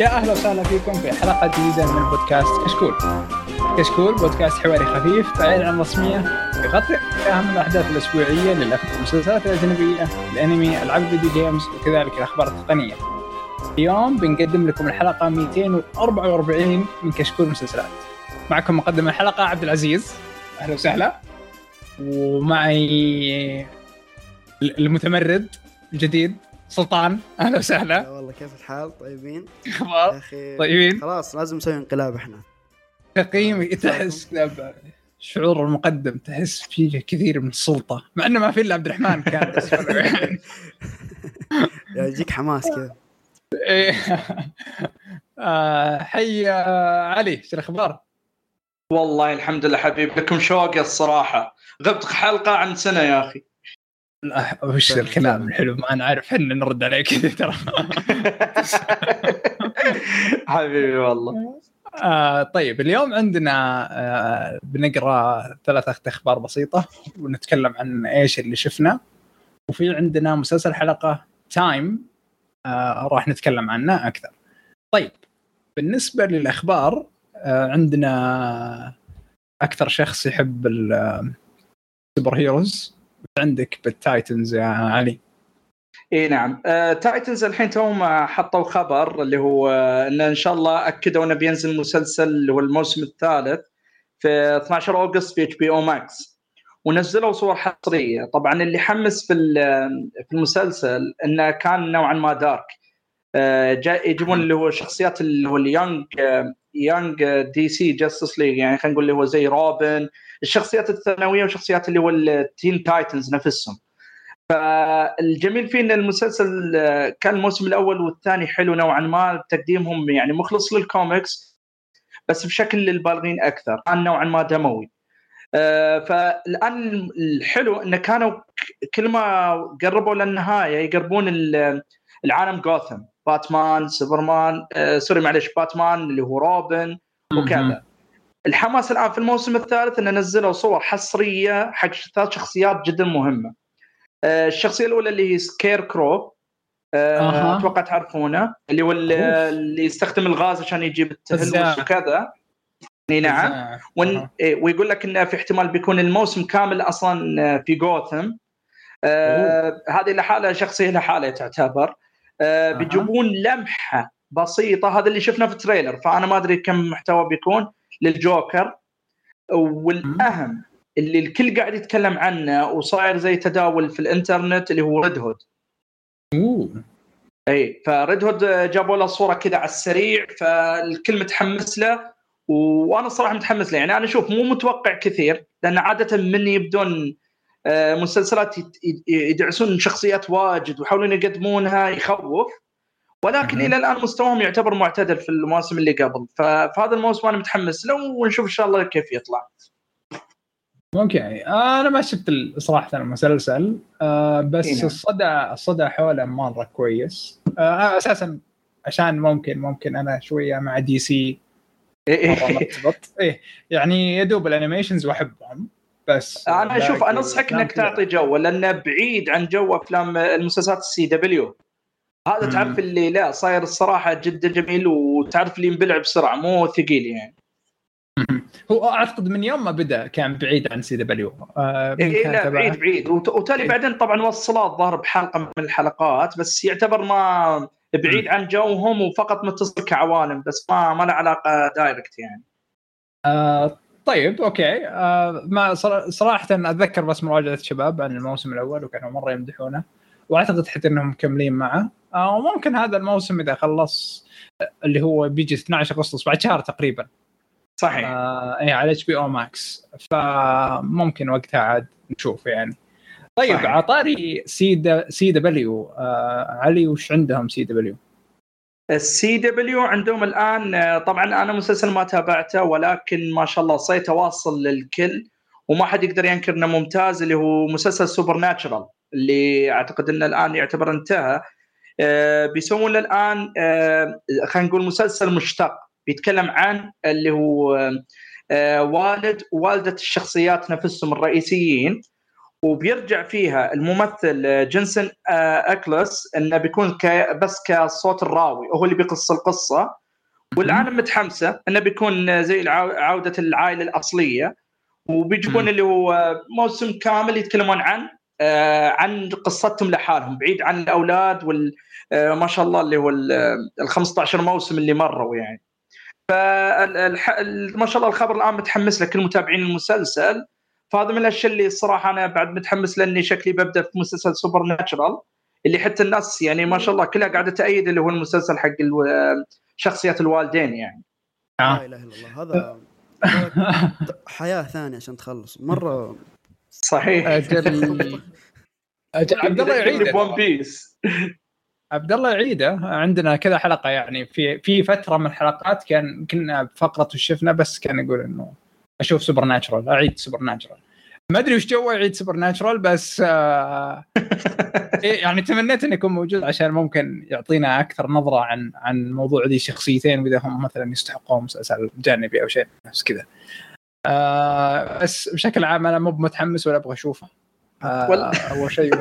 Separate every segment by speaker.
Speaker 1: يا أهلا وسهلا فيكم في حلقه جديدة من بودكاست كشكول. كشكول بودكاست حواري خفيف بعيد عن الرسمية يغطي أهم الأحداث الأسبوعية للمسلسلات الأجنبية، الأنمي، ألعاب الفيديو جيمز وكذلك الأخبار التقنية. اليوم بنقدم لكم الحلقة 244 من كشكول مسلسلات. معكم مقدم الحلقة عبد العزيز أهلا وسهلا. ومعي المتمرد الجديد سلطان أهلا وسهلا.
Speaker 2: لا والله كيف الحال؟ طيبين؟
Speaker 1: أخبار؟
Speaker 2: أخي
Speaker 1: طيبين.
Speaker 2: خلاص لازم نسوي انقلاب إحنا.
Speaker 1: تقييمي تحس شعور المقدم تحس فيه كثير من السلطة. مع إنه ما في إلا عبد الرحمن كان
Speaker 2: يجيك حماس كذا.
Speaker 1: إيه. آه، حي آه، علي شو الأخبار؟
Speaker 3: والله الحمد لله حبيب لكم شوق الصراحة. غبت حلقة عن سنة يا
Speaker 1: أخي. وش الكلام؟ الحلو ما أنا عارف إحنا نرد عليك كذا ترى.
Speaker 3: حبيبي والله.
Speaker 1: آه طيب اليوم عندنا آه بنقرأ ثلاثة أخبار بسيطة ونتكلم عن إيش اللي شفنا. وفي عندنا مسلسل حلقة تايم آه راح نتكلم عنه أكثر. طيب بالنسبة للأخبار آه عندنا أكثر شخص يحب ال superheroes عندك بال Titans يا علي؟
Speaker 3: إي نعم. آه، Titans الحين توهم حطوا خبر اللي هو آه، إن إن شاء الله أكدوا إنه بينزل مسلسل اللي هو الموسم الثالث في 12 August في HBO Max ونزلوا صور حصرية. طبعا اللي حمس في ال- في المسلسل إنه كان نوعا ما dark. آه، جاء يجيبون اللي هو شخصيات اللي هو ال Young Young DC Justice League يعني خلينا نقول اللي هو زي روبن الشخصيات الثانوية وشخصيات اللي هو ال Teen Titans نفسهم. فالجميل فيه إن المسلسل آه، كان الموسم الأول والثاني حلو نوعا ما تقديمهم يعني مخلص للكوميكس بس بشكل للبالغين أكثر كان نوعا ما دموي. آه، فالآن الحلو انه كانوا كل ما قربوا للنهاية يقربون ال- العالم Gotham Batman Superman آه، sorry معلش باتمان اللي هو روبن وكذا الحماس الآن في الموسم الثالث إنه نزلوا صور حصرية حق ثلاث شخصيات جدا مهمة. آه، الشخصية الأولى اللي هي Scarecrow
Speaker 1: أها.
Speaker 3: أتوقع تعرفونه اللي هو اللي, يستخدم الغاز عشان يجيب التهلوس. وكذا. إي نعم. ون... ويقول لك إنه في احتمال بيكون الموسم كامل أصلا آه، في جوثم آه هذه لحالها شخصية لحالها تعتبر آه. بيجيبون لمحة بسيطة. هذا اللي شفناه في ال trailer. فأنا ما أدري كم محتوى بيكون للجوكر. والأهم اللي الكل قاعد يتكلم عنه وصاير زي تداول في الإنترنت اللي هو Red Hood
Speaker 1: أوه.
Speaker 3: إي ف Red Hood جابوا له صوره كذا على السريع فالكل متحمس له. وأنا الصراحه متحمس له. يعني أنا أشوف مو متوقع كثير لأن عادة من يبدون آه، مسلسلات يت- يد- يدعسون شخصيات واجد ويحاولون يقدمونها يخوف. ولكن. إلى الآن مستواهم يعتبر معتدل في المواسم اللي قبل. ففي هذا الموسم أنا متحمس له ونشوف إن شاء الله كيف يطلع.
Speaker 1: أوكي. أنا ما شفت صراحة المسلسل آه
Speaker 3: إيه
Speaker 1: بس
Speaker 3: نعم.
Speaker 1: الصدى الصدى حوله مره كويس. آه أساسا عشان ممكن ممكن أنا شوية مع DC مره مرتبط إيه يعني يدوب ال animations وأحبهم. بس.
Speaker 3: أنا أشوف
Speaker 1: باقي
Speaker 3: أنصحك
Speaker 1: إنك.
Speaker 3: تعطي جو لأنه بعيد عن جو أفلام المسلسلات ال CW. هذا. تعرف اللي لا صاير الصراحة جدا جميل وتعرف اللي ينبلع بسرعة مو ثقيل يعني.
Speaker 1: هو أعتقد من يوم ما بدأ كان بعيد عن CW. آه
Speaker 3: إيه لا
Speaker 1: تبع-
Speaker 3: بعيد بعيد. وت- وتالي
Speaker 1: إيه.
Speaker 3: بعدين طبعا وصلات ظهر بحلقة من الحلقات بس يعتبر ما بعيد عن جوهم وفقط متصل كعوالم بس ما ما له علاقة direct يعني.
Speaker 1: آه طيب okay. آه ما صرا- صراحة أتذكر بس مراجعة شباب عن الموسم الأول وكانوا مرة يمدحونه وأعتقد حتى إنهم مكملين معه. آه وممكن هذا الموسم إذا خلص اللي هو بيجي 12 أغسطس بعد شهر تقريبا.
Speaker 3: صحيح.
Speaker 1: آه إيه على HBO Max. فممكن وقتها عاد نشوف يعني. طيب
Speaker 3: صحيح.
Speaker 1: عطاري سي دي سي دبليو. آه علي وش عندهم سي دبليو؟
Speaker 3: السي دبليو عندهم الآن طبعا أنا مسلسل ما تابعته ولكن ما شاء الله صيته واصل للكل وما حد يقدر ينكر إنه ممتاز اللي هو مسلسل Supernatural اللي أعتقد إنه الآن يعتبر انتهى. آه، بيسوون الآن آه، خلينا نقول مسلسل مشتق بيتكلم عن اللي هو آه، والد ووالده الشخصيات نفسهم الرئيسيين. وبيرجع فيها الممثل جنسن آه، اكلس إنه بيكون بس كصوت الراوي هو اللي بيقص القصة. والعالم متحمسة إنه بيكون زي عودة العائلة الأصلية. وبيجيبون. اللي هو موسم كامل يتكلمون عن آه، عن قصتهم لحالهم بعيد عن الأولاد وال آه، ما شاء الله اللي هو ال ال 15 موسم اللي مروا يعني. فما شاء الله الخبر الآن متحمس لكل متابعين المسلسل. فهذا من الأشياء اللي الصراحه أنا بعد متحمس لاني شكلي ببدأ في مسلسل سوبر ناتشرال اللي حتى الناس يعني ما شاء الله كلها قاعدة تأيد اللي هو المسلسل حق شخصيات الوالدين يعني.
Speaker 1: آه.
Speaker 2: لا إله إلا الله هذا حياة ثانية عشان تخلص مرة
Speaker 3: صحيح.
Speaker 1: أجل أجل عبد الله يعيده.
Speaker 3: ون بيس
Speaker 1: عبد الله يعيده. عندنا كذا حلقة يعني في في فترة من الحلقات كان كنا بفقرة وشفنا بس كان يقول إنه أشوف Supernatural أعيد Supernatural ما أدري وش جو يعيد Supernatural بس آه إيه يعني تمنيت إنه يكون موجود عشان ممكن يعطينا أكثر نظرة عن عن موضوع ذي الشخصيتين وإذا هم مثلا يستحقون مسلسل جانبي أو شيء نفس كذا. آه بس بشكل عام أنا مو متحمس ولا أبغى أشوفه. آه أول شيء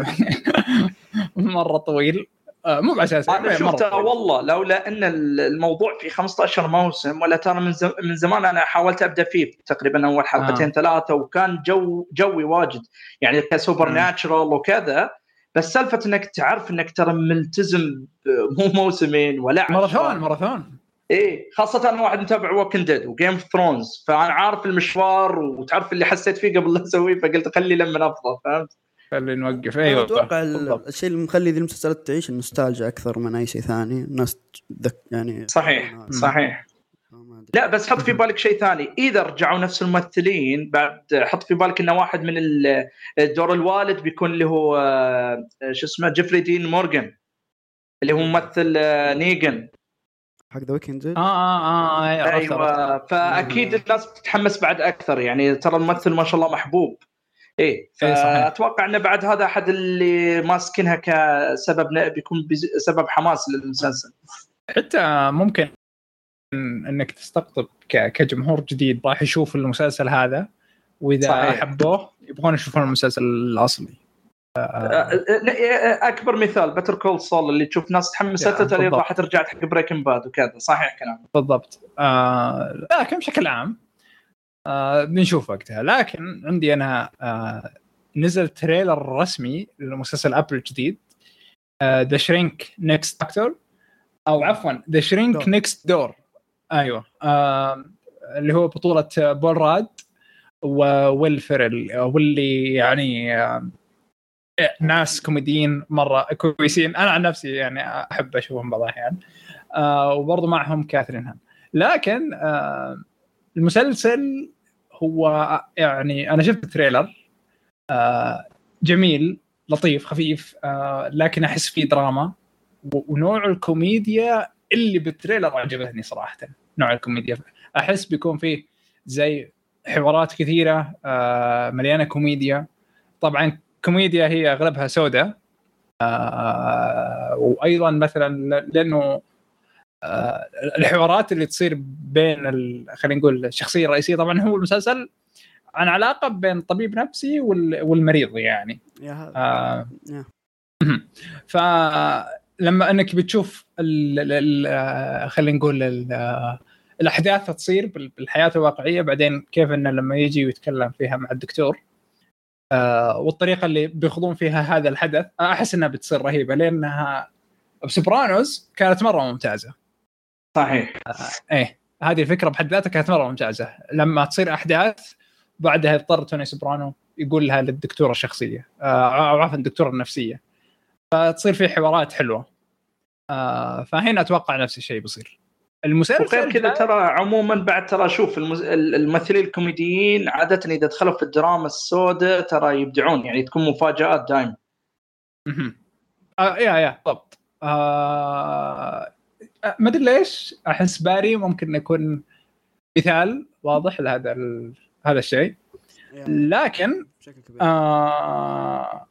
Speaker 1: مرة طويل آه مو باساس أنا
Speaker 3: شفتها. والله لولا أن الموضوع في 15 موسم ولا ترى من زم- من زمان أنا حاولت أبدأ فيه تقريبا أول حلقتين
Speaker 1: آه.
Speaker 3: ثلاثة وكان جو جوي واجد يعني
Speaker 1: ك
Speaker 3: Supernatural وكذا بس سالفة إنك تعرف إنك ترى ملتزم ب- مو موسمين ولا
Speaker 1: ماراثون. ماراثون
Speaker 3: إيه خاصة أنا واحد متابع Walking Dead و Game of Thrones فأنا عارف المشوار وتعرف اللي حسيت فيه قبل لا أسويه فقلت خلي لما أفضل فهمت؟
Speaker 1: خلي نوقف.
Speaker 2: أيوه.
Speaker 1: أتوقع.
Speaker 2: الشيء اللي مخلي ذي المسلسلات تعيش النوستالجيا أكثر من أي شيء ثاني. الناس تذك يعني
Speaker 3: صحيح. صحيح. لا بس حط في بالك شيء ثاني. إذا رجعوا نفس الممثلين بعد حط في بالك إنه واحد من دور الوالد بيكون اللي هو آه، شو اسمه جيفري دين مورغان اللي هو ممثل آه، نيجن
Speaker 2: حق
Speaker 1: The Walking Dead آه آه آه.
Speaker 3: أيوه. فأكيد الناس بتتحمس بعد أكثر. يعني ترى الممثل ما شاء الله محبوب.
Speaker 1: إيه إيه،.
Speaker 3: فأتوقع انه بعد هذا أحد اللي ماسكينها كسبب بيكون سبب حماس للمسلسل
Speaker 1: حتى ممكن إنك تستقطب كجمهور جديد راح يشوف المسلسل هذا وإذا
Speaker 3: صحيح.
Speaker 1: حبوه يبغون يشوفون المسلسل الأصلي
Speaker 3: آه، لا، أكبر مثال بتر كول سول اللي تشوف ناس تحمست. راح ترجع حق بريكن باد وكذا صحيح كلام
Speaker 1: بالضبط آه لكن بشكل عام آه بنشوف وقتها. لكن عندي أنا آه نزل trailer رسمي لمسلسل Apple الجديد The Shrink Next دكتور أو عفوا The Shrink
Speaker 2: Door.
Speaker 1: Next Door أيوه. آه اللي هو بطولة بول راد وويل فيرل واللي يعني آه ناس كوميديين مرة كويسين. أنا عن نفسي يعني أحب أشوفهم بعض الأحيان. آه وبرضه معهم كاثرين هان لكن آه المسلسل هو يعني أنا شفت ال trailer آه جميل لطيف خفيف آه لكن أحس فيه دراما. ونوع الكوميديا اللي بال trailer عجبتني صراحة. نوع الكوميديا. أحس بيكون فيه زي حوارات كثيرة آه مليانة كوميديا. طبعا كوميديا هي أغلبها سوداء آه وأيضا مثلا لأنه الحوارات اللي تصير بين خلينا نقول الشخصية الرئيسية طبعا هو المسلسل عن علاقة بين طبيب نفسي وال- والمريض يعني. آه. فلما أنك بتشوف آه، خلينا نقول آه، الأحداث تصير بال- بالحياة الواقعية بعدين كيف إنه لما يجي ويتكلم فيها مع الدكتور آه، والطريقة اللي بيخوضون فيها هذا الحدث أحس إنها بتصير رهيبة لأنها ب Sopranos كانت مرة ممتازة.
Speaker 3: صحيح.
Speaker 1: إيه. هذه الفكرة بحد ذاتها كانت مرة ممتازة. لما تصير أحداث بعدها يضطر توني سوبرانو يقول لها للدكتورة الشخصية. آه، أو عفوا الدكتورة النفسية. فتصير في حوارات حلوة. آه، فهنا أتوقع نفس الشيء بيصير. المسلسل
Speaker 3: وغير كذا ترى عموما بعد ترى شوف المز... الممثلين الكوميديين عادة إذا دخلوا في الدراما السوداء ترى يبدعون يعني تكون مفاجآت دائما.
Speaker 1: آه يا يا بالضبط. آه آه، ما أدري ليش أحس باري ممكن يكون مثال واضح لهذا ال... هذا الشيء.
Speaker 2: يا.
Speaker 1: لكن آه...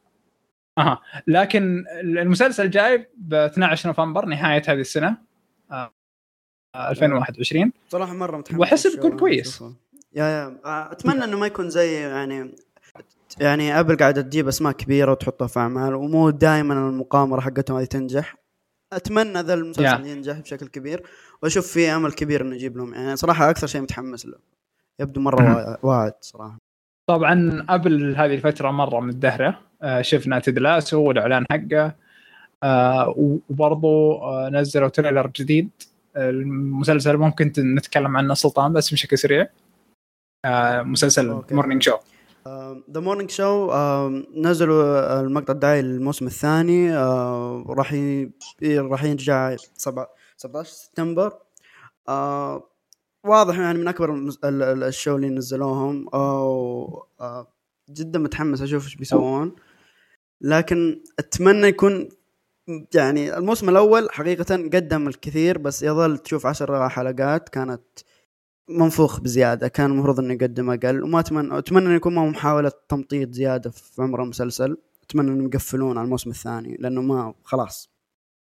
Speaker 1: أها. لكن المسلسل جاي ب 12 نوفمبر نهاية هذه السنة آه... آه، 2021
Speaker 2: صراحة مرة متحمس. للشو،
Speaker 1: بيكون كويس.
Speaker 2: يا يا. أتمنى إنه ما يكون زي يعني يعني أبل قاعدة تجيب أسماء كبيرة وتحطها في أعمال ومو دائما المقامرة حقتهم هذه تنجح. أتمنى ذا المسلسل
Speaker 1: Yeah.
Speaker 2: ينجح بشكل كبير. وأشوف في أمل كبير إنه يجيب لهم. يعني صراحة أكثر شيء متحمس له. يبدو مرة واعد صراحة.
Speaker 1: طبعا قبل هذه الفترة مرة متدهره آه، شفنا تدلاسو والإعلان حقه آه، وبرضو آه، نزلوا تريلر جديد. المسلسل ممكن نتكلم عنه سلطان بس بشكل سريع. مسلسل. مورنينج شو
Speaker 2: ذا مورنينج شو نزلوا المقطع الدعائي للموسم الثاني راح راح يرجع سبعة- 17 سبتمبر. واضح يعني من أكبر ال show اللي نزلوهم آه، جدا متحمس أشوف إيش بيسوون. لكن أتمنى يكون يعني الموسم الأول حقيقه قدم الكثير بس يظل تشوف عشر حلقات كانت منفوخ بزيادة كان المفروض انه يقدم أقل وما اتمنى أتمنى انه يكون ما هو محاولة تمطيط زيادة في عمر المسلسل أتمنى إنهم يقفلون على الموسم الثاني لأنه ما خلاص.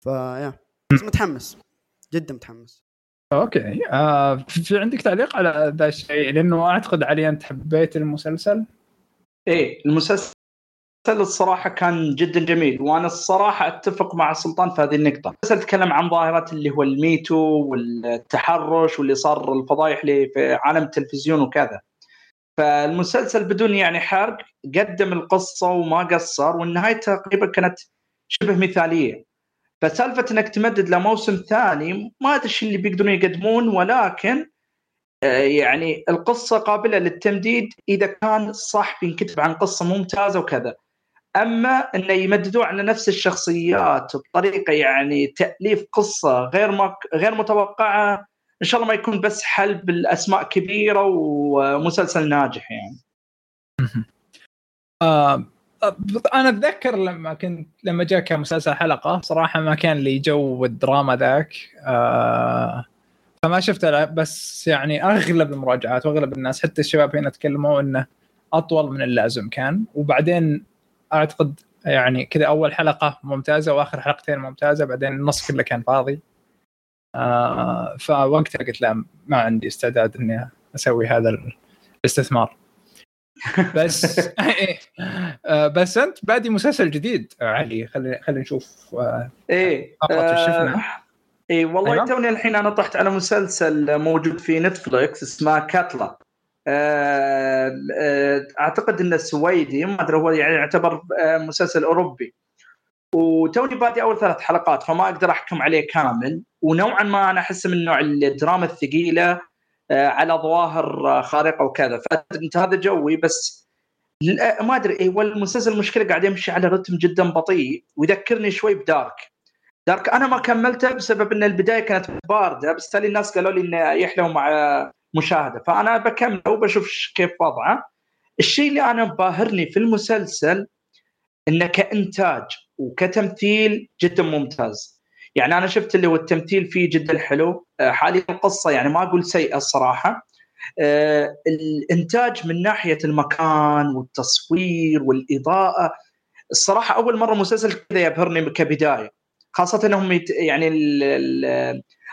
Speaker 2: فيا بس متحمس. جدا متحمس.
Speaker 1: أوكي. آه، في في عندك تعليق على ذا الشيء؟ لأنه أعتقد علي انت حبيت المسلسل.
Speaker 3: إيه المسلسل الصراحة كان جدا جميل وأنا الصراحة أتفق مع سلطان في هذه النقطة. المسلسل تكلم عن ظاهرة اللي هو ال Me Too والتحرش واللي صار الفضايح اللي في عالم التلفزيون وكذا. فالمسلسل بدون يعني حرق قدم القصة وما قصر والنهاية تقريبا كانت شبه مثالية. فسالفة إنك تمدد لموسم ثاني ما أدري اللي بيقدرون يقدمون ولكن آه، يعني القصة قابلة للتمديد إذا كان صح بينكتب عن قصة ممتازة وكذا. أما إنه يمددوا على نفس الشخصيات بطريقة يعني تأليف قصة غير مك... غير متوقعة إن شاء الله ما يكون بس حلب الأسماء كبيرة ومسلسل ناجح يعني.
Speaker 1: آه أنا أتذكر لما كنت لما جاء كمسلسل حلقة صراحة ما كان لي جو الدراما ذاك. آه فما شفته بس يعني أغلب المراجعات وأغلب الناس حتى الشباب هنا تكلموا إنه أطول من اللازم كان. وبعدين أعتقد يعني كذا أول حلقة ممتازة وآخر حلقتين ممتازة بعدين النص كله كان فاضي آه فوقتها قلت لا ما عندي استعداد إني أسوي هذا الاستثمار بس إيه. آه، بس أنت بادي مسلسل جديد آه، علي خلينا خلينا نشوف آه، إيه شفنا؟
Speaker 3: اي والله
Speaker 1: أيوة.
Speaker 3: توني الحين أنا طحت على مسلسل موجود في Netflix اسمه كاتلا آه، آه، أعتقد انه سويدي ما أدري هو يعني يعتبر آه، مسلسل أوروبي. وتوني بادي أول ثلاث حلقات فما أقدر أحكم عليه كامل. ونوعا ما أنا أحس من نوع الدراما الثقيلة آه، على ظواهر آه، خارقة وكذا. فأنت هذا جوي بس ما أدري اي والمسلسل المشكلة قاعد يمشي على رتم جدا بطيء ويذكرني شوي بدارك. دارك أنا ما كملته بسبب إن البداية كانت باردة بس الناس قالوا لي إنه يحلو مع مشاهدة. فأنا بكمله وبشوف كيف وضعه. الشيء اللي أنا باهرني في المسلسل إنه كإنتاج وكتمثيل جدا ممتاز. يعني أنا شفت اللي هو التمثيل فيه جدا حلو. آه، حاليا القصة يعني ما أقول سيئة الصراحه آه، الإنتاج من ناحية المكان والتصوير والإضاءة. الصراحة أول مرة مسلسل كذا يبهرني كبداية. خاصة إنهم. يعني ال... ال...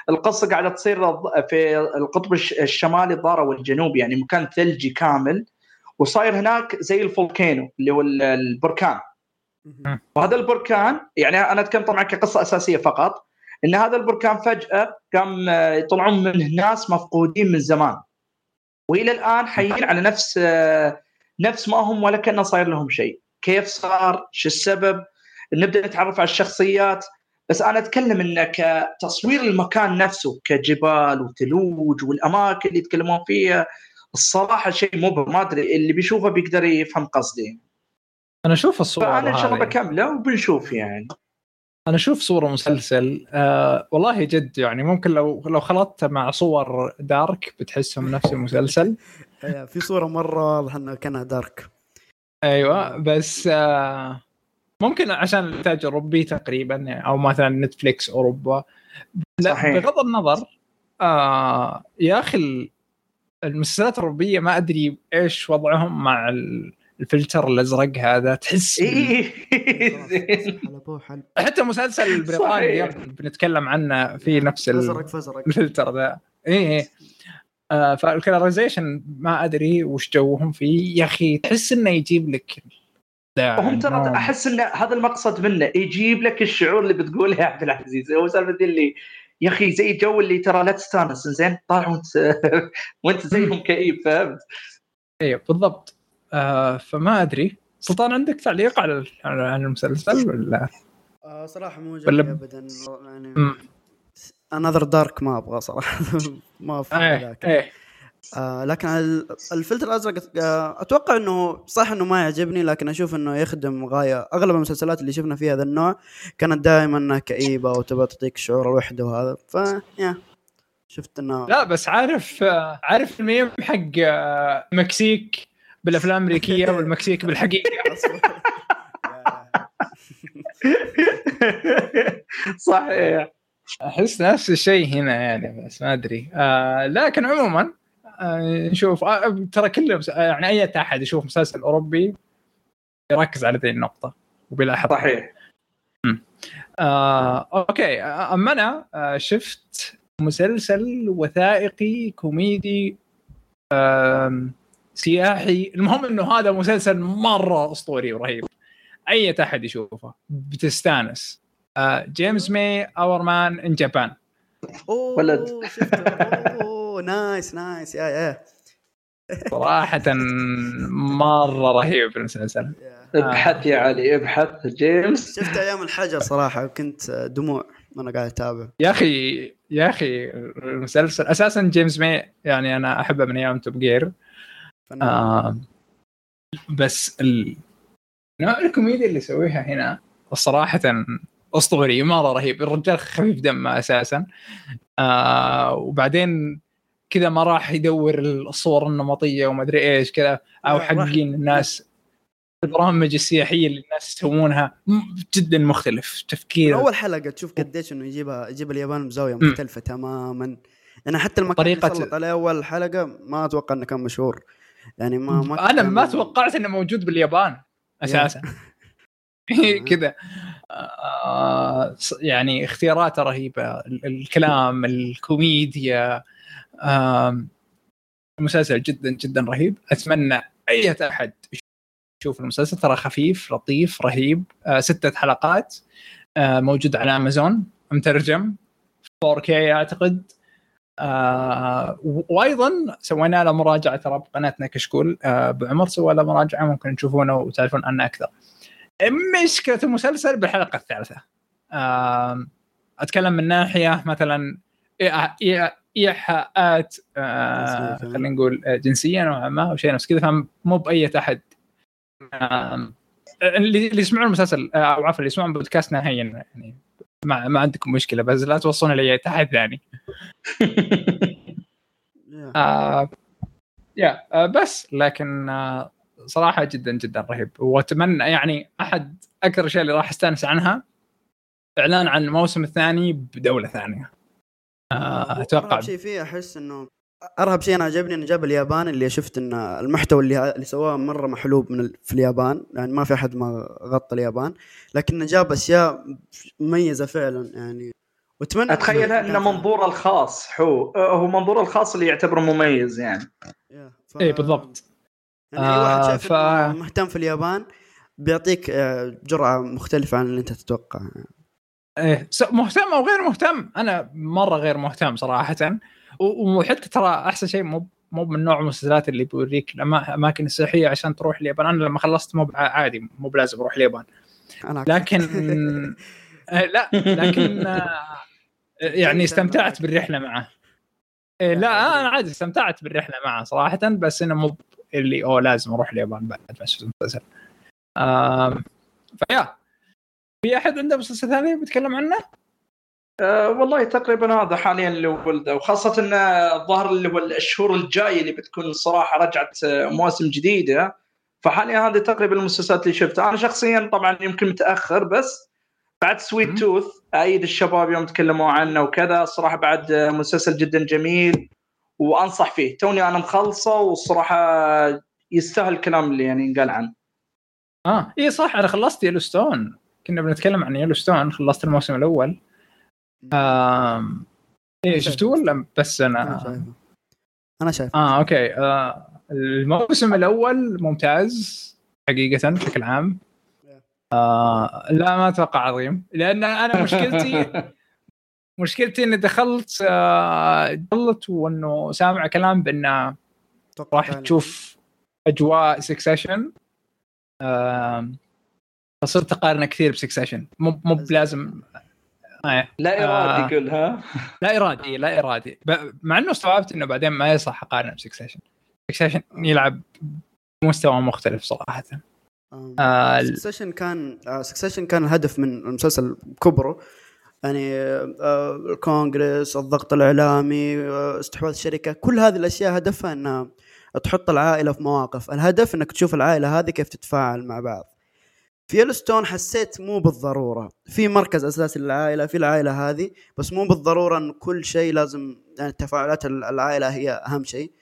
Speaker 3: القصة قاعدة تصير في القطب الش- الشمالي الظاهر والجنوبي يعني مكان ثلجي كامل وصاير هناك زي الفولكينو اللي هو ال- البركان. وهذا البركان يعني أنا أتكلم طبعا كقصة أساسية فقط إن هذا البركان فجأة قام آه، يطلعون منه ناس مفقودين من زمان. وإلى الآن حيين على نفس آه، نفس ما هم ولا صاير لهم شيء. كيف صار؟ شو السبب؟ نبدأ نتعرف على الشخصيات. بس أنا أتكلم انه كتصوير المكان نفسه كجبال وثلوج والأماكن اللي يتكلمون فيها الصراحة شيء مبهر ما أدري اللي بيشوفه بيقدر يفهم قصدي.
Speaker 1: أنا أشوف الصور
Speaker 3: فأنا إن شاء الله
Speaker 1: هذه.
Speaker 3: بكمله وبنشوف يعني.
Speaker 1: أنا أشوف صورة مسلسل آه والله جد يعني ممكن لو لو خلطت مع صور دارك بتحسهم نفس المسلسل.
Speaker 2: في صورة مرة واضح انها كانها دارك.
Speaker 1: أيوه بس آه ممكن عشان الإنتاج اوروبي تقريبا أو مثلا Netflix أوروبا. لا
Speaker 3: صحيح.
Speaker 1: بغض النظر آه يا أخي ال- المسلسلات الأوروبية ما أدري إيش وضعهم مع ال- الفلتر الأزرق هذا. تحس
Speaker 3: زين.
Speaker 2: حلبوه حلب
Speaker 1: حتى مسلسل البريطاني بنتكلم عنه في نفس الفلتر ذا. اي اي آه فال colorization ما أدري وش جوهم فيه. يا أخي تحس إنه يجيب لك
Speaker 3: هم ترى. أحس إن هذا المقصد منه يجيب لك الشعور اللي بتقوله يا عبد العزيز هو سالفة اللي يا أخي زي الجو اللي ترى لا تستانس زين طالع وأنت وأنت زيهم كئيب فهمت؟
Speaker 1: أيوه بالضبط آه فما أدري سلطان عندك تعليق على على المسلسل ولا
Speaker 2: آه صراحة مو عجبني ابدا يعني. انذر دارك ما أبغى صراحة ما في إيه
Speaker 1: إيه
Speaker 2: آه لكن ال- الفلتر الأزرق آه أتوقع إنه صح إنه ما يعجبني لكن أشوف إنه يخدم غاية أغلب المسلسلات اللي شفنا فيها هذا النوع كانت دائما كئيبة وتبغى تعطيك شعور الوحده وهذا. ف يا شفت إنه
Speaker 1: لا بس عارف آه، عارف الميم حق المكسيك بالأفلام الأمريكية والمكسيك
Speaker 2: بالحقيقة.
Speaker 3: صحيح.
Speaker 1: أحس نفس الشيء هنا يعني بس ما أدري. آه لكن عموما نشوف. آه ترى كل مس- آه، يعني أي أحد يشوف مسلسل أوروبي يركز على ذي النقطة وبيلاحظ
Speaker 3: صحيح.
Speaker 1: آه أوكي. آه، أما أنا آه شفت مسلسل وثائقي كوميدي سياحي. المهم إنه هذا مسلسل مرة أسطوري ورهيب. أي أحد يشوفه. بتستانس. آه جيمس ماي Our Man in Japan
Speaker 2: أوه
Speaker 3: ولد.
Speaker 2: nice nice. yeah yeah.
Speaker 1: صراحة مرة رهيب المسلسل
Speaker 3: ابحث يا علي ابحث. جيمس؟
Speaker 2: شفت أيام الحجر صراحة وكنت دموع وأنا قاعد أتابع.
Speaker 1: yeah أخي يا أخي المسلسل أساسا جيمس ماي يعني أنا أحبه من أيام Top
Speaker 2: Gear.
Speaker 1: آه بس ال... نوع الكوميديا اللي يسويها هنا صراحة أسطوري مرة رهيب. الرجال خفيف دم أساسا. آه وبعدين كذا ما راح يدور الصور النمطية وما أدري إيش كذا
Speaker 2: أو
Speaker 1: حقين الناس البرامج السياحية اللي الناس يسوونها م- جدا مختلف تفكير.
Speaker 2: أول حلقة تشوف قديش إنه يجيبها يجيب اليابان
Speaker 1: بزاوية.
Speaker 2: مختلفة تماما. يعني حتى المكان اللي
Speaker 1: طريقة-
Speaker 2: سلط عليه أول حلقة ما أتوقع إنه كان مشهور. يعني ما ما أنا
Speaker 1: ما توقعت إنه موجود باليابان أساسا. كذا. آه، يعني اختياراته رهيبة ال- الكلام الكوميديا المسلسل جدا جدا رهيب. أتمنى أي أحد يشوف المسلسل. ترى خفيف لطيف رهيب. آه، ستة حلقات. آه، موجود على أمازون. مترجم. 4K أعتقد. آه وأيضا سوينا له مراجعة ترى بقناتنا كشكول. آه ابو عمر سوى له مراجعة ممكن تشوفونه وتعرفون عنه أكثر. مشكله المسلسل بالحلقة الثالثة. آه أتكلم من ناحية مثلا إيحاء- إيحاء- إيحاءات آه. خلينا نقول آه، جنسيه نوعا ما أو شيء نفس كذا فمو بأي أحد آه اللي اللي يسمعون المسلسل آه، أو عفوا اللي يسمعون بودكاستنا هين يعني ما, ما عندكم مشكلة بس لا توصلون لي أحد ثاني.
Speaker 2: يا.
Speaker 1: آه يا آه بس لكن آه صراحة جدا جدا رهيب وأتمنى يعني أحد أكثر الاشياء اللي راح أستأنس عنها إعلان عن الموسم الثاني بدولة ثانية أتوقع.
Speaker 2: ارهب شيء فيه أحس إنه أرهب شيء أنا عجبني إنه جاب اليابان اللي شفت ان المحتوى اللي اللي سواه مرة محلوب من ال... في اليابان يعني ما في أحد ما غطى اليابان لكن جاب أشياء مميزة فعلا يعني. وأتمنى
Speaker 3: اتخيلها إنه منظوره الخاص حو هو منظوره الخاص اللي يعتبره مميز يعني.
Speaker 2: يا، ف...
Speaker 1: اي بالضبط.
Speaker 2: يعني أي واحد
Speaker 1: آه،
Speaker 2: شايف
Speaker 1: ف-
Speaker 2: إنه مهتم في اليابان بيعطيك آه، جرعه مختلفة عن اللي أنت تتوقع.
Speaker 1: إيه مهتم أو غير مهتم. أنا مرة غير مهتم صراحة. وحتى ترى أحسن شيء مو مو من نوع المسلسلات اللي بيوريك الأماكن السياحية عشان تروح اليابان. أنا لما خلصت مو عادي مو بلازم أروح اليابان. لكن آه، لا. لكن آه، يعني استمتعت بالرحلة معه. إيه، لا أنا عادي استمتعت بالرحلة معه صراحة بس إنه مو اللي أوه لازم أروح اليابان بعد ما أشوف المسلسل. فيا. في أحد عنده مسلسل ثاني بيتكلم عنه؟
Speaker 3: أه والله تقريبا هذا حاليا اللي ولده وخاصة إن الظاهر اللي هو الشهور الجايه اللي بتكون الصراحه رجعت آه، مواسم جديدة. فحاليا هذه تقريبا المسلسلات اللي شفتها. أنا شخصيا طبعا يمكن متأخر بس بعد. Sweet Tooth أيضا الشباب يوم تكلموا عنه وكذا الصراحه بعد مسلسل جدا جميل وأنصح فيه. توني أنا مخلصه والصراحه يستاهل الكلام اللي يعني ينقال عنه.
Speaker 1: آه اي صح أنا خلصت Yellowstone كنا بنتكلم عن Yellowstone خلصت الموسم الأول. آم... إيه شفتوه ولا بس
Speaker 2: أنا؟
Speaker 1: أنا
Speaker 2: شايفه. أنا شايف
Speaker 1: آه okay. آه الموسم الأول ممتاز حقيقة بشكل عام. آه لا ما أتوقع عظيم. لأن أنا مشكلتي مشكلتي إني دخلت آه دخلت وإنه سامع كلام
Speaker 2: بأنه
Speaker 1: راح. تشوف أجواء Succession آه فصرت أقارنه كثير ب Succession مو مو بلازم آه.
Speaker 3: لا
Speaker 1: آه.
Speaker 3: إرادي يقول ها
Speaker 1: لا إرادي لا إرادي. ب- مع إنه استوعبت إنه بعدين ما يصح أقارنه ب Succession Succession يلعب بمستوى مختلف
Speaker 2: صراحة.
Speaker 1: آه.
Speaker 2: Succession كان Succession كان الهدف من المسلسل كبره يعني آه، الكونغرس الضغط الإعلامي آه، استحواذ الشركة. كل هذه الأشياء هدفها إنها تحط العائلة في مواقف. الهدف إنك تشوف العائلة هذه كيف تتفاعل مع بعض. في Yellowstone حسيت مو بالضرورة. في مركز أساسي للعائلة في العائلة هذه بس مو بالضرورة إن كل شيء لازم يعني تفاعلات العائلة هي أهم شيء.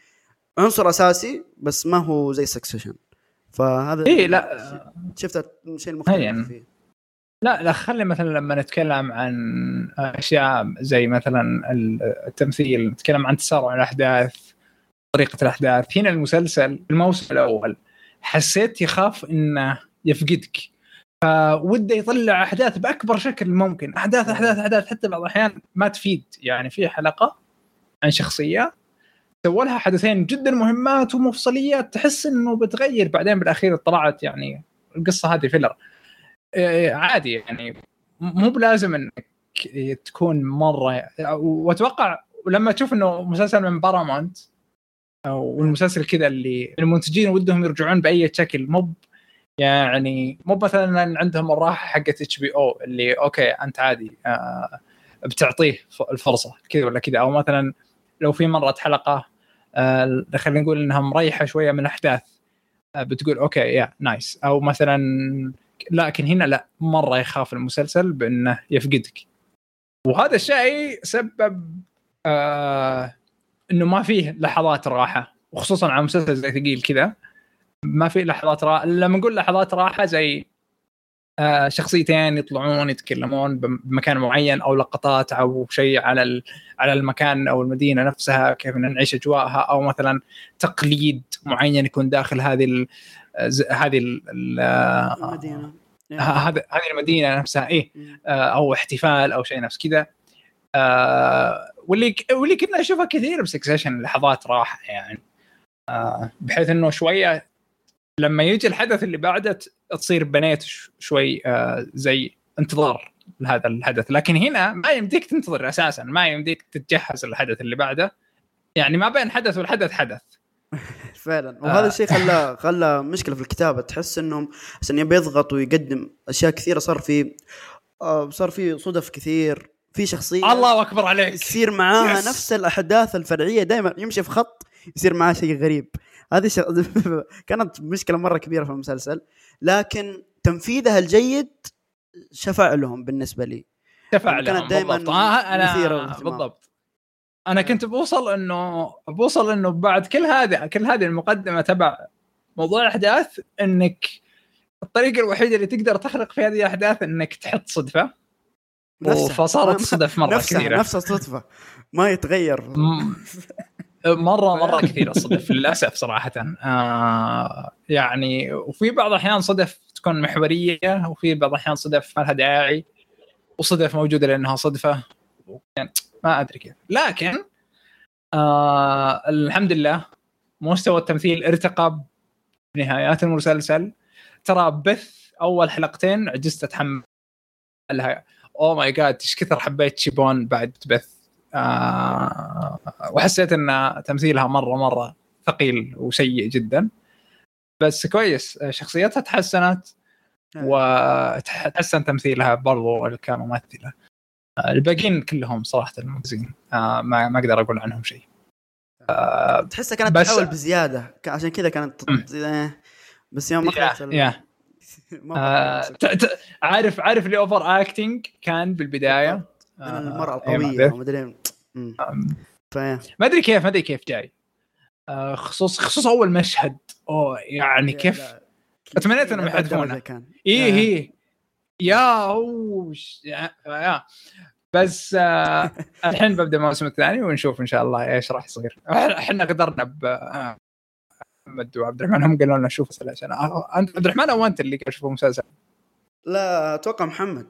Speaker 2: عنصر أساسي بس ما هو زي سكسيشن فهذا
Speaker 1: اي لا.
Speaker 2: شفت الشيء
Speaker 1: هين.
Speaker 2: المختلف فيه.
Speaker 1: لا لا خلي مثلا لما نتكلم عن أشياء زي مثلا التمثيل نتكلم عن تسارع الأحداث طريقة الأحداث. هنا المسلسل الموسم الأول حسيت يخاف إنه يفقدك. فوده يطلع أحداث بأكبر شكل ممكن. أحداث أحداث أحداث. حتى بعض الأحيان ما تفيد. يعني في حلقة عن شخصية سووا لها حدثين جدا مهمات ومفصليات تحس إنه بتغير بعدين بالأخير طلعت يعني القصة هذه filler إيه، عادي يعني. مو بلازم إنك تكون مرة وأتوقع ولما تشوف إنه مسلسل من بارامونت والمسلسل كذا اللي المنتجين ودهم يرجعون بأي شكل مو يعني مو مثلا عندهم الراحة حقت HBO اللي okay أنت عادي آه بتعطيه الفرصة كذا ولا كذا. أو مثلا لو في مرت حلقه آه خلينا نقول انها مريحه شوية من الاحداث آه بتقول okay yeah nice. أو مثلا لكن هنا لا مرة يخاف المسلسل بإنه يفقدك. وهذا الشيء سبب آه إنه ما فيه لحظات راحة وخصوصا على مسلسل زي ثقيل كذا. ما في لحظات راحه لما نقول لحظات راحة زي آه شخصيتين يطلعون يتكلمون بمكان معين أو لقطات أو شيء على على المكان أو المدينة نفسها كيف نعيش أجواءها أو مثلا تقليد معين يكون داخل هذه ال- ز- هذه ال- ال- آه،
Speaker 2: المدينة.
Speaker 1: ه- هذا هذه المدينة نفسها إيه آه، أو احتفال أو شيء نفس كذا. واللي واللي كنا نشوفها كثير بسكسيشن لحظات راحة يعني. بحيث إنه شوية لما يجي الحدث اللي بعده تصير بنيت شوي آه، زي انتظار لهذا الحدث. لكن هنا ما يمديك تنتظر أساسا ما يمديك تتجهز للحدث اللي بعده. يعني ما بين حدث والحدث حدث.
Speaker 2: فعلا. وهذا
Speaker 1: آه.
Speaker 2: الشيء خلى خلى مشكلة في الكتابة. تحس إنهم عشان يبي يضغط ويقدم أشياء كثيرة صار في آه، صار في صدف كثير في شخصية
Speaker 1: الله أكبر عليك.
Speaker 2: يصير معاها
Speaker 1: يس.
Speaker 2: نفس الأحداث الفرعية دائما يمشي في خط يصير معاه شيء غريب. هذه ش... كانت مشكلة مرة كبيرة في المسلسل لكن تنفيذها الجيد شفع لهم بالنسبة لي.
Speaker 1: شفع
Speaker 2: كانت
Speaker 1: لهم
Speaker 2: دايماً
Speaker 1: بالضبط. آه أنا
Speaker 2: للاهتمام.
Speaker 1: بالضبط. أنا كنت بوصل إنه بوصل إنه بعد كل هذه كل هذه المقدمة تبع موضوع الأحداث إنك الطريقة الوحيدة اللي تقدر تخلق في هذه الأحداث إنك تحط صدفة.
Speaker 2: نفسها.
Speaker 1: فصارت صدف مرة
Speaker 2: نفسها
Speaker 1: كثيره
Speaker 2: نفس الصدفه ما يتغير.
Speaker 1: مرة مرة كثير الصدف للأسف صراحة. آه يعني وفي بعض الأحيان صدف تكون محورية وفي بعض الأحيان صدف ما لها داعي وصدف موجودة لأنها صدفة. يعني ما أدري كيف. لكن آه الحمد لله مستوى التمثيل ارتقى بنهايات المسلسل. ترى بث أول حلقتين عجزت أتحملها. اوه ماي جاد إيش كثر حبيت شيبون بعد بث؟ آه وحسيت إن تمثيلها مرة مرة ثقيل وسيء جدا. بس كويس شخصيتها تحسنت وتحسن تمثيلها برضو كممثلة. آه، الباقيين كلهم صراحة ممتازين. آه ما ما أقدر أقول عنهم شيء. آه
Speaker 2: تحسها كانت
Speaker 1: بس-
Speaker 2: تحاول بزيادة. عشان كذا كانت. إيه. بس يوم اخذت
Speaker 1: يا.
Speaker 2: ما
Speaker 1: آه عارف عارف اللي over acting كان بالبداية؟
Speaker 2: أنا
Speaker 1: آه،
Speaker 2: المرأة
Speaker 1: إيه، ما
Speaker 2: القويه. وما ادري فيا.
Speaker 1: ما أدري كيف ما أدري كيف جاي. آه خصوص خصوص أول مشهد. أوه يعني كيف؟ إنهم
Speaker 2: لأبعد
Speaker 1: يحذفونه.
Speaker 2: كان. إيه
Speaker 1: yeah- yeah. أوش. yeah, yeah. بس آه الحين ببدأ الموسم الثاني ونشوف إن شاء الله إيش راح يصير. إحنا قدرنا ب آه، محمد وعبد الرحمن هم قالوا لنا شوف عشان آه، أنت عبد الرحمن أو أنت اللي قال شوفوا مسلسل؟
Speaker 2: لا أتوقع محمد.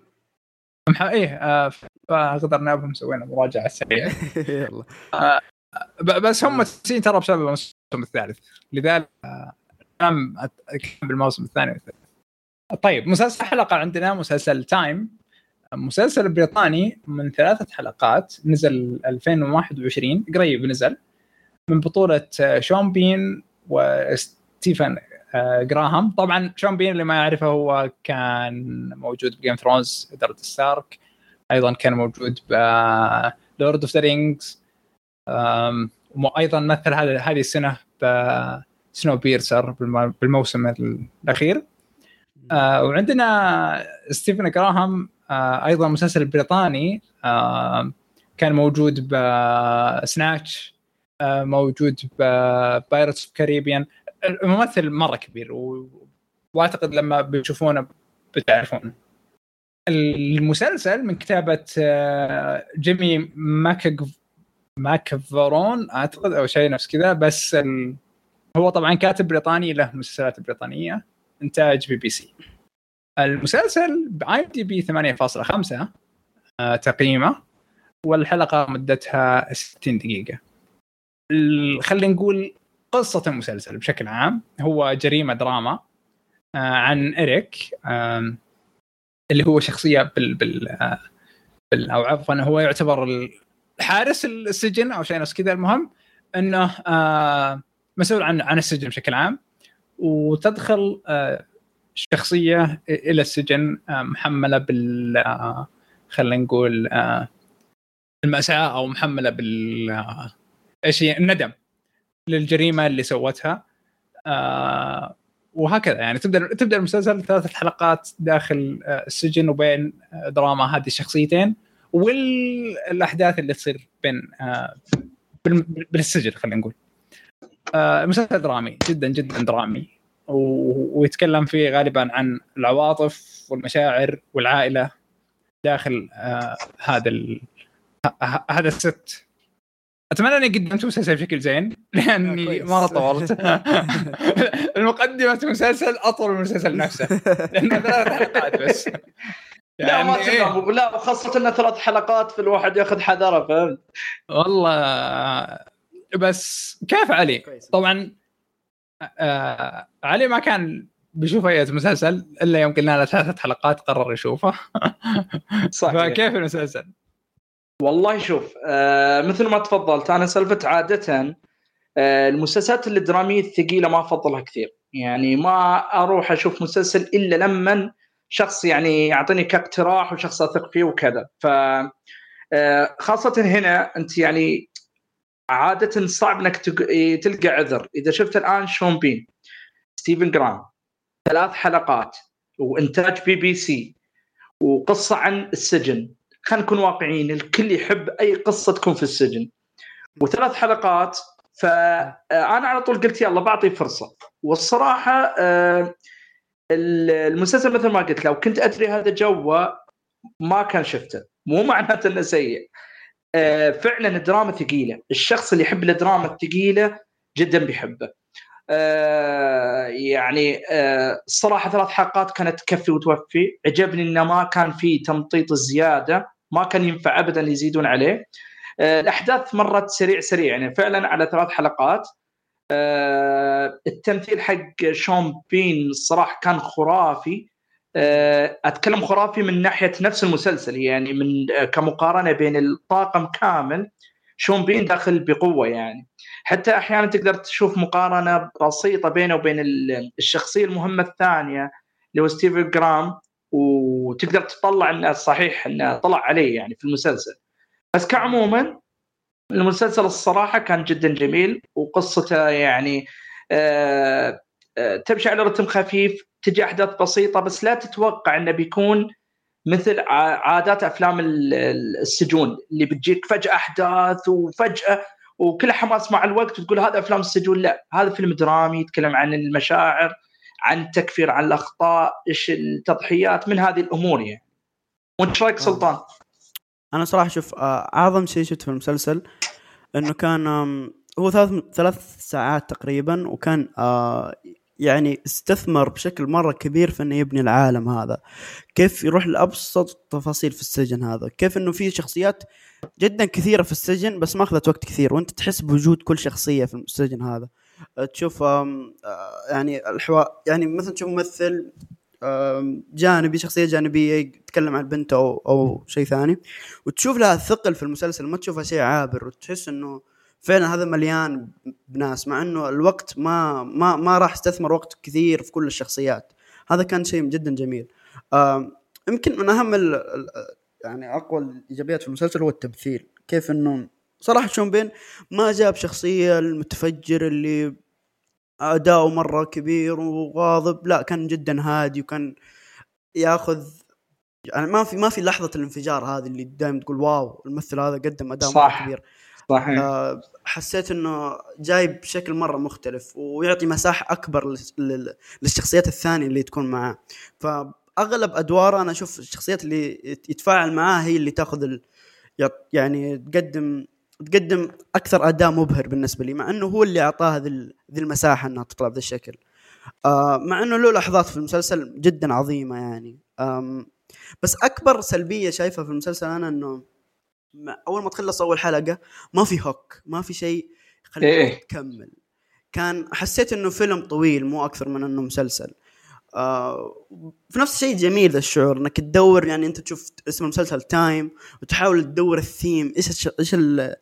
Speaker 1: مح... إيه آه فقدرنا بهم سوينا مراجعة سريعة.
Speaker 2: يلا.
Speaker 1: آه بس هم متسين ترى بسبب الموسم الثالث. لذلك آه بالموسم الثاني والثالث. طيب مسلسل حلقة عندنا مسلسل تايم مسلسل بريطاني من ثلاثة حلقات نزل 2021 قريب نزل من بطولة شون بين وستيفن آه، جراهام. طبعا شون بين اللي ما يعرفه هو كان موجود ب Game Thrones Eddard Stark. أيضا كان موجود ب Lord of the Rings وأيضا مثل هذه السنة ب Snowpiercer بالموسم الأخير. آه وعندنا ستيفن جراهام آه أيضا مسلسل بريطاني كان موجود ب Snatch آه موجود ب Pirates of Caribbean الممثل مرة كبير. وأعتقد لما بتشوفونه بتعرفون المسلسل من كتابة آه، جيمي ماك ماكفرون أعتقد أو شيء نفس كذا بس. هو طبعا كاتب بريطاني له مسلسلات بريطانية. إنتاج بي بي سي. المسلسل ب IMDb 8.5 آه تقييمه والحلقة مدتها 60 دقيقة. خلينا نقول قصة المسلسل بشكل عام. هو جريمة دراما آه عن إريك اللي هو شخصية بال بال, بال أو عفوا هو يعتبر حارس السجن أو شيء نفس كذا. المهم إنه آه مسؤول عن عن السجن بشكل عام. وتدخل آه شخصية إلى السجن آه محملة بال خلينا نقول المأساة أو محملة بال إيش هي؟ الندم للجريمة اللي سوتها. وهكذا يعني تبدأ تبدأ المسلسل ثلاث حلقات داخل آه السجن وبين آه دراما هذه الشخصيتين والأحداث اللي تصير بين آه بالسجن خلينا نقول مسلسل درامي جدا جدا درامي ويتكلم فيه غالبا عن العواطف والمشاعر والعائلة داخل هذا. هذا الست أتمنى أني قدمت مسلسل بشكل زين لأني مره طولت. المقدمة المسلسل أطول من المسلسل نفسه. لأنه ثلاث حلقات بس.
Speaker 3: لا ما يعني إيه؟ لا خاصة انه ثلاث حلقات في الواحد ياخذ حذره فهمت؟
Speaker 1: والله بس كيف علي؟ طبعا آه علي ما كان بيشوف أي مسلسل إلا يوم قلنا له ثلاثة حلقات قرر يشوفه. صح فكيف المسلسل؟
Speaker 3: والله شوف آه مثل ما تفضلت أنا سالفه عادة آه المسلسلات الدرامية الثقيلة ما أفضلها كثير. يعني ما أروح أشوف مسلسل إلا لما شخص يعني يعطيني كاقتراح وشخص أثق فيه وكذا. ف آه، خاصة هنا أنت يعني عادة صعب إنك تلقى عذر، إذا شفت الآن شون بين ستيفن جراهام ثلاث حلقات وإنتاج بي بي سي وقصة عن السجن خلينا نكون واقعيين الكل يحب أي قصة تكون في السجن. وثلاث حلقات فأنا على طول قلت يلا بعطي فرصة. والصراحة آه المسلسل مثل ما قلت لو كنت أدري هذا جوه ما كان شفته. مو معناته إنه سيء. آه فعلا الدراما ثقيلة. الشخص اللي يحب الدراما الثقيلة جدا بيحبه. آه يعني آه الصراحه ثلاث حلقات كانت تكفي وتوفي. عجبني انه ما كان في تمطيط زيادة ما كان ينفع ابدا يزيدون عليه. آه الأحداث مرت سريع سريع يعني فعلا على ثلاث حلقات. آه، التمثيل حق شون بين الصراحه كان خرافي. آه، أتكلم خرافي من ناحية نفس المسلسل يعني من آه، كمقارنة بين الطاقم كامل شون بين داخل بقوة يعني. حتى أحيانا تقدر تشوف مقارنة بسيطة بينه وبين الشخصية المهمة الثانية اللي هو ستيفن جرام وتقدر تطلع إنه صحيح إنه طلع عليه يعني في المسلسل. بس كعموما المسلسل الصراحة كان جدا جميل وقصته يعني آه، آه، تمشي على رتم خفيف تجي أحداث بسيطة بس لا تتوقع إنه بيكون مثل عادات أفلام السجون اللي بتجيك فجأة أحداث وفجأة وكل حماس مع الوقت وتقول هذا أفلام السجون لا هذا فيلم درامي يتكلم عن المشاعر عن التكفير عن الأخطاء إيش التضحيات من هذه الأمور يعني وإنت رأيك سلطان؟
Speaker 2: أنا صراحة شوف آه، أعظم شيء شفته في المسلسل إنه كان هو ثلاث ثلاث ساعات تقريبا وكان آه يعني استثمر بشكل مرة كبير في إنه يبني العالم هذا. كيف يروح لأبسط التفاصيل في السجن هذا؟ كيف إنه في شخصيات جدا كثيرة في السجن بس ما أخذت وقت كثير وأنت تحس بوجود كل شخصية في السجن هذا. تشوف يعني الحوار يعني مثلا تشوف ممثل جانبي شخصية جانبية يتكلم عن بنته أو أو شيء ثاني وتشوف لها ثقل في المسلسل ما تشوفها شيء عابر وتحس إنه فعلا هذا مليان بناس مع إنه الوقت ما ما ما راح استثمر وقت كثير في كل الشخصيات. هذا كان شيء جدا جميل. يمكن من أهم يعني أقوى الإيجابيات في المسلسل هو التمثيل. كيف إنه صراحة شون بين ما جاب شخصية المتفجر اللي أداؤه مرة كبير وغاضب لا كان جدا هادي وكان ياخذ يعني ما في ما في لحظة الانفجار هذه اللي دائما تقول واو الممثل هذا قدم أداء مرة كبير. صحيح. حسيت إنه جاي بشكل مرة مختلف ويعطي مساحة أكبر للشخصيات الثانية اللي تكون معاه. فأغلب أدواره أنا أشوف الشخصيات اللي يتفاعل معاه هي اللي تأخذ ال... يعني تقدم تقدم أكثر أداء مبهر بالنسبة لي مع إنه هو اللي اعطاها ذي المساحة إنها تطلع بهذا الشكل. آه مع إنه له لحظات في المسلسل جدا عظيمة يعني. بس أكبر سلبية شايفها في المسلسل أنا إنه أول ما تخلص أول حلقة ما في hook ما في شيء يخليك إيه. تكمل. كان حسيت إنه فيلم طويل مو أكثر من إنه مسلسل. آه في نفس الشيء جميل ذا الشعور إنك تدور يعني أنت تشوف اسم المسلسل Time وتحاول تدور الثيم إيش الش... إيش ال...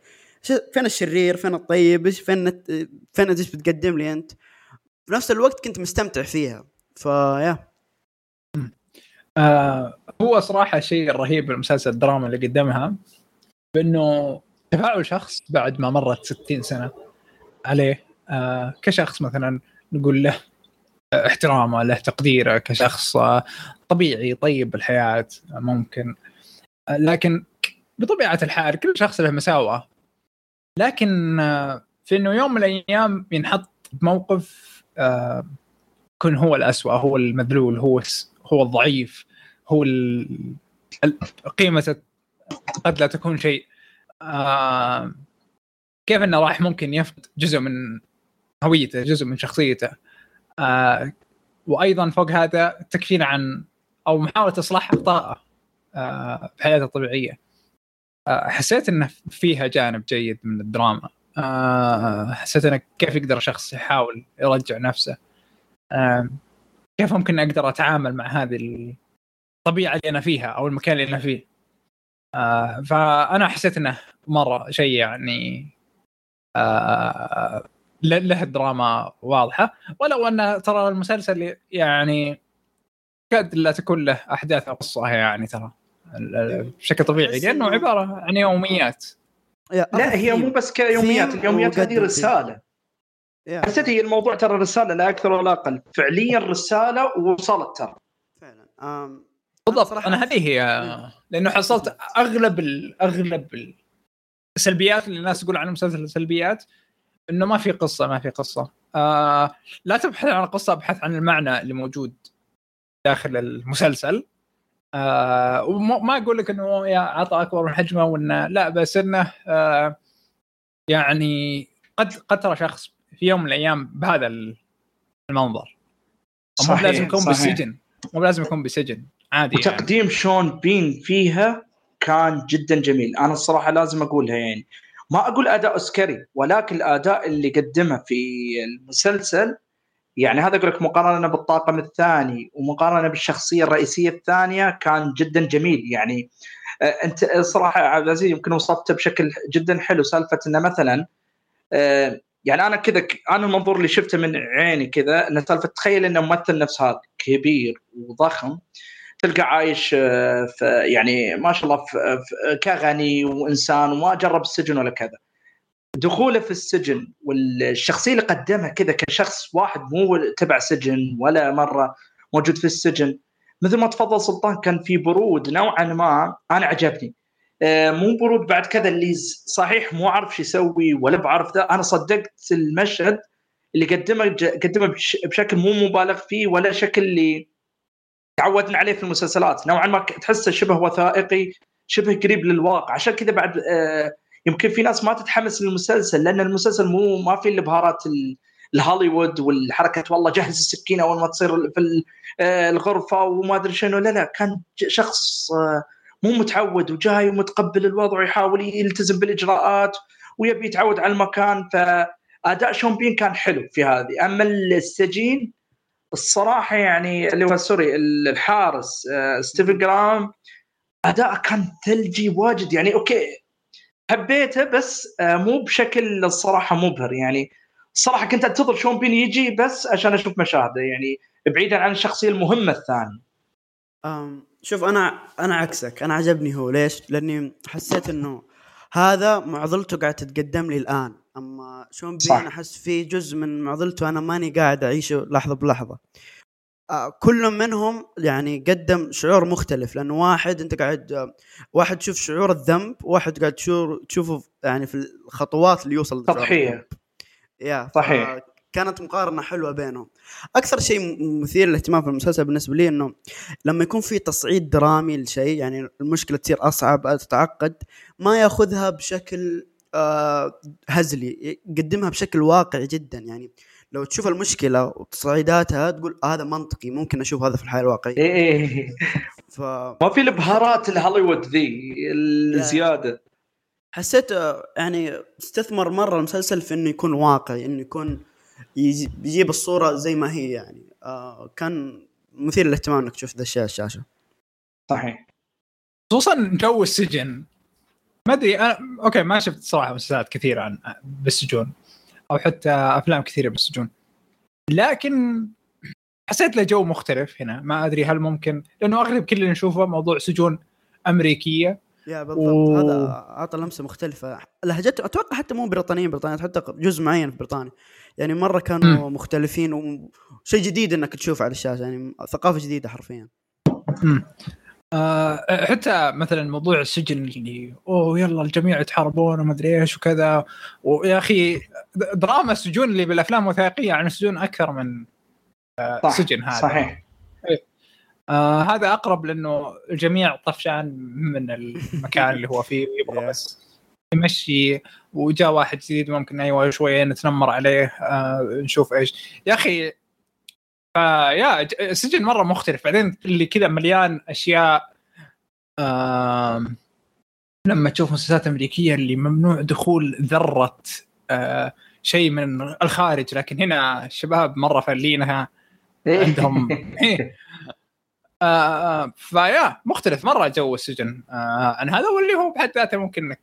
Speaker 2: فين الشرير؟ فين الطيب؟ إيش فين فين إيش بتقدم لي أنت؟ في نفس الوقت كنت مستمتع فيها. فيا
Speaker 1: آه هو صراحة شيء رهيب بالمسلسل الدراما اللي قدمها. بأنه تفاعل شخص بعد ما مرت 60 سنة عليه. آه كشخص مثلا نقول له احترامه له تقديره كشخص طبيعي طيب بالحياة ممكن. آه لكن بطبيعة الحال كل شخص له مساوئه. لكن آه في إنه يوم من الأيام ينحط بموقف آه يكون هو الأسوأ هو المذلول هو هو الضعيف هو قيمة قد لا تكون شيء. آه كيف إنه راح ممكن يفقد جزء من هويته جزء من شخصيته. آه وأيضا فوق هذا تكفينا عن أو محاولة إصلاح أخطائه آه في حياته الطبيعية. آه حسيت إنه فيها جانب جيد من الدراما. آه حسيت إنه كيف يقدر شخص يحاول يرجع نفسه. آه كيف ممكن أقدر أتعامل مع هذه الطبيعة اللي أنا فيها أو المكان اللي أنا فيه. آه فأنا حسيت إنه مرة شيء يعني آه له دراما واضحة. ولو أن ترى المسلسل يعني كاد لا تكون له أحداث قصه يعني ترى. بشكل طبيعي. لأنه عبارة عن يوميات.
Speaker 3: لا هي مو بس كيوميات. اليوميات هذه رسالة. حسيت هي الموضوع ترى رسالة لا أكثر ولا أقل. فعليا رسالة ووصلت ترى.
Speaker 1: فعلا. بالضبط. أنا هذه هي. لأنه حصلت أغلب ال أغلب ال السلبيات اللي الناس تقول عنها مسلسل سلبيات إنه ما في قصة ما في قصة. آه لا تبحث عن القصة ابحث عن المعنى اللي موجود داخل المسلسل. آه وما أقول لك إنه يا عطى أكبر من حجمه وانه لا بس إنه آه يعني قد قد ترى شخص في يوم من الأيام بهذا المنظر. مو لازم يكون بالسجن مو لازم يكون بسجن. عادي
Speaker 3: وتقديم يعني. شون بين فيها كان جدا جميل. أنا الصراحة لازم أقولها يعني. ما أقول أداء أوسكاري ولكن الأداء اللي قدمه في المسلسل يعني هذا أقول لك مقارنة بالطاقم الثاني ومقارنة بالشخصية الرئيسية الثانية كان جدا جميل. يعني آه، أنت صراحة عبد العزيز يمكن وصفته بشكل جدا حلو. سالفة إنه مثلا آه، يعني أنا كذا أنا المنظور اللي شفته من عيني كذا انه سالفة تخيل انه ممثل نفس هذا كبير وضخم تلقى عايش آه، في يعني ما شاء الله في كغني وإنسان وما جرب السجن ولا كذا. دخوله في السجن والشخصية اللي قدمها كذا كشخص واحد مو تبع سجن ولا مرة موجود في السجن مثل ما تفضل سلطان كان في برود نوعا ما أنا عجبني. آه، مو برود بعد كذا اللي صحيح مو عارف شو يسوي ولا بعرف ذا أنا صدقت المشهد اللي قدمه قدمه بشكل مو مبالغ فيه ولا شكل اللي تعودنا عليه في المسلسلات. نوعا ما تحسه شبه وثائقي شبه قريب للواقع. عشان كذا بعد آه يمكن في ناس ما تتحمس للمسلسل لأن المسلسل مو ما في البهارات الهوليوود والحركة والله جهز السكينة أول ما تصير في آه، الغرفة وما أدري شنو. لا لا كان شخص آه، مو متعود وجاي ومتقبل الوضع ويحاول يلتزم بالإجراءات ويبي يتعود على المكان. فأداء شون بين كان حلو في هذه. أما السجين الصراحة يعني اللي هو سوري الحارس آه، ستيفن جرام اداءه كان ثلجي واجد. يعني أوكي حبيته بس مو بشكل الصراحة مبهر. يعني الصراحة كنت أنتظر شون بين يجي بس عشان أشوف مشاهده. يعني بعيدا عن الشخصية المهمة الثانية.
Speaker 2: شوف أنا أنا عكسك. أنا عجبني هو ليش؟ لأني حسيت إنه هذا معضلته قاعد تتقدم لي الآن. أما شون بين أحس في جزء من معضلته أنا ماني قاعد أعيشه لحظة بلحظة. آه كل منهم يعني قدم شعور مختلف لأنه واحد أنت قاعد واحد تشوف شعور الذنب واحد قاعد تشوفه يعني في الخطوات اللي يوصل
Speaker 3: تضحيه
Speaker 2: يا صحيح. كانت مقارنة حلوة بينهم. أكثر شيء مثير للاهتمام في المسلسل بالنسبة لي إنه لما يكون في تصعيد درامي لشيء يعني المشكلة تصير أصعب تتعقد ما يأخذها بشكل آه هزلي يقدمها بشكل واقعي جدا. يعني لو تشوف المشكلة وتصعيداتها تقول آه هذا منطقي ممكن أشوف هذا في الحياة الواقعية.
Speaker 3: إيه, إيه. ف... ما في البهارات الهوليوود ذي الزيادة.
Speaker 2: حسيت آه، يعني استثمر مرة المسلسل في إنه يكون واقعي إنه يكون يجيب الصورة زي ما هي يعني. آه كان مثير للاهتمام إنك تشوف ذا الشيء الشاشة.
Speaker 3: صحيح.
Speaker 1: خصوصا جو السجن. ما أدري أنا okay ما شفت صراحة مسلسلات كثيرة عن بالسجون أو حتى أفلام كثيرة بالسجون. لكن حسيت له جو مختلف هنا. ما أدري هل ممكن لأنه أغلب كل اللي نشوفه موضوع سجون أمريكية.
Speaker 2: يا بالضبط. و... هذا اعطى لمسة مختلفة. لهجته أتوقع حتى مو بريطانيين بريطانيا حتى جزء معين في بريطانيا. يعني مرة كانوا م. مختلفين وشيء جديد إنك تشوفه على الشاشة يعني ثقافة جديدة حرفيا.
Speaker 1: آه حتى مثلا موضوع السجن اللي أوه يلا الجميع يتحاربون وما أدري إيش وكذا. ويا أخي دراما السجون اللي بالأفلام الوثائقيه عن السجون أكثر من آه صح سجن هذا.
Speaker 3: صحيح.
Speaker 1: آه هذا أقرب لأنه الجميع طفشان من المكان اللي هو فيه ويبغى بس يمشي. وجاء واحد جديد ممكن أيوه شوية نتنمر عليه آه نشوف إيش. يا أخي فيا السجن مرة مختلف. بعدين اللي كذا مليان أشياء آه لما تشوف مسلسلات أمريكية اللي ممنوع دخول ذرة آه شيء من الخارج لكن هنا الشباب مرة فلينها عندهم إيه. آه, آه، فيا مختلف. مرة جو السجن. آه عن هذا واللي هو بحد ذاته ممكن إنك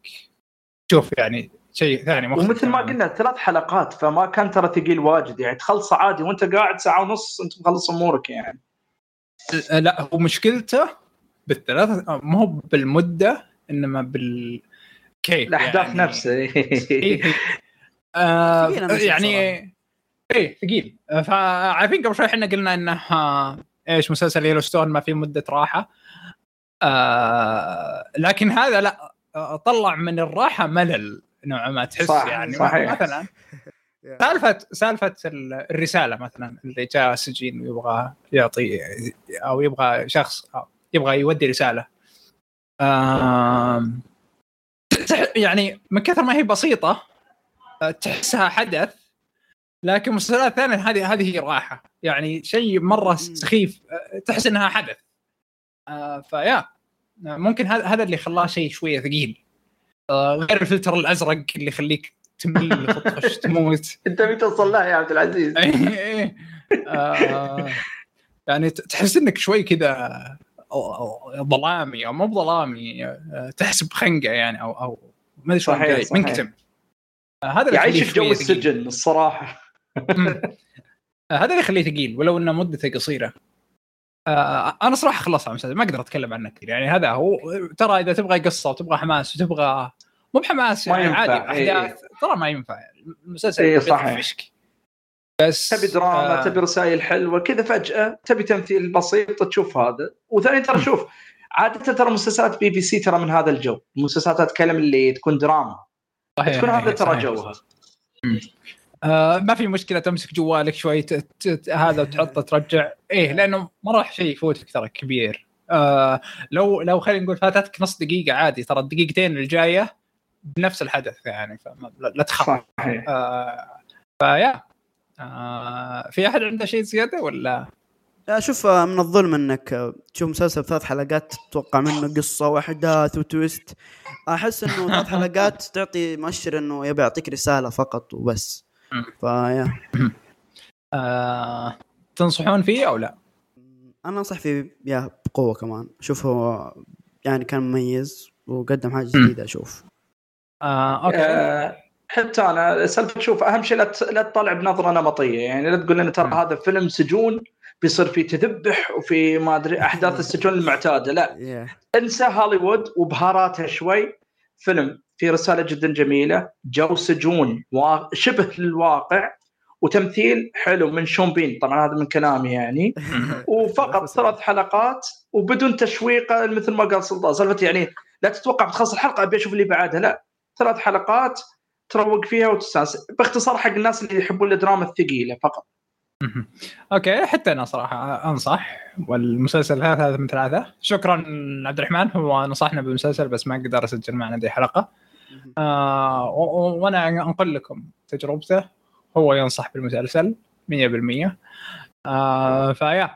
Speaker 1: تشوف يعني. شيء ثاني
Speaker 3: مختلف ومثل ما قلنا ثلاث حلقات فما كان ترى ثقيل واجد. يعني تخلصه عادي وانت قاعد ساعة ونص انت مخلص أمورك يعني.
Speaker 1: آه، لا هو مشكلته بالثلاثة آه، مو بالمدة إنما بال
Speaker 3: كيف الأحداث يعني... نفسها. إيه.
Speaker 1: آه يعني إيه ثقيل. فعارفين قبل شوي إحنا قلنا إنه إيش مسلسل يلو ستون ما في مدة راحة. آه لكن هذا لا طلع من الراحة ملل. نوعا ما تحس صح يعني صحيح. مثلا. سالفة سالفة الرسالة مثلا اللي جاء سجين ويبغى يعطي أو يبغى شخص أو يبغى يودي رسالة. يعني من كثر ما هي بسيطة تحسها حدث لكن مسلسلات ثانية هذه هذه هي راحة. يعني شيء مرة سخيف تحس إنها حدث. آه فيا ممكن هذا هذا اللي خلاه شيء شوية ثقيل. آه غير الفلتر الأزرق اللي يخليك تمل تطفش تموت.
Speaker 3: انت مين توصل لها يا عبد العزيز.
Speaker 1: آه يعني تحس إنك شوي كذا ظلامي أو مو بظلامي آه، تحس بخنقه يعني أو أو ما أدري شلون منكتم.
Speaker 3: آه، هذا يعيش في جو السجن الصراحة.
Speaker 1: هذا اللي يخليه ثقيل ولو إنه مدته قصيرة. آه أنا صراحة خلصت المسلسل ما أقدر أتكلم عنه كثير يعني هذا هو ترى إذا تبغى قصة وتبغى حماس وتبغى مو بحماس يعني عادي إيه. أحداث ترى ما ينفع المسلسل
Speaker 3: اي صحيح. بس تبي دراما آه. تبي رسائل حلوة كذا فجأة تبي تمثيل بسيط تشوف هذا وثاني ترى شوف عادة ترى مسلسلات بي بي سي ترى من هذا الجو المسلسلات أتكلم اللي تكون دراما صحيح تكون هذا ترى جوها.
Speaker 1: آه ما في مشكلة تمسك جوالك شوي هذا وتحطه ترجع. إيه لأنه ما راح شيء يفوتك ترى كبير. آه لو لو خلينا نقول فاتتك نص دقيقة عادي ترى الدقيقتين الجاية بنفس الحدث يعني لا تخاف. آه فيا. آه في أحد عنده شيء زيادة ولا؟
Speaker 2: أشوف من الظلم إنك تشوف مسلسل ثلاث حلقات تتوقع منه قصة واحداث وتويست. أحس إنه ثلاث حلقات تعطي مؤشر إنه يبي يعطيك رسالة فقط وبس. فيا.
Speaker 1: آه تنصحون فيه أو لا؟
Speaker 2: أنا أنصح فيه يا بقوة كمان. أشوف هو يعني كان مميز وقدم حاجة جديدة أشوف
Speaker 1: آه، okay.
Speaker 3: آه، حتى أنا سالفه شوف أهم شيء لا لا تطلع بنظرة نمطية. يعني لا تقول لنا ترى هذا فيلم سجون بيصير فيه تذبح وفي ما أدري أحداث السجون المعتادة. لا.
Speaker 2: Yeah.
Speaker 3: انسى هوليوود وبهاراتها شوي فيلم. في رسالة جدا جميلة. جو سجون شبه للواقع. وتمثيل حلو من شون بين. طبعا هذا من كلامي يعني. وفقط ثلاث حلقات وبدون تشويق مثل ما قال سلطان. سالفة يعني لا تتوقع بتخلص الحلقة أبي أشوف اللي بعدها. لا ثلاث حلقات تروق فيها وتستانس. باختصار حق الناس اللي يحبون الدراما الثقيلة فقط.
Speaker 1: أوكي حتى أنا صراحة أنصح. والمسلسل ثلاثة من ثلاثة. شكرا عبد الرحمن هو نصحنا بالمسلسل بس ما قدر أسجل معنا دي حلقة. آه وأنا أنقل لكم تجربته. هو ينصح بالمسلسل 100% آه فيا.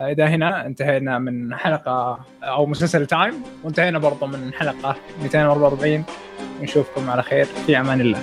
Speaker 1: إذا هنا انتهينا من حلقة أو مسلسل تايم وانتهينا برضو من حلقة 244 نشوفكم على خير. في أمان الله.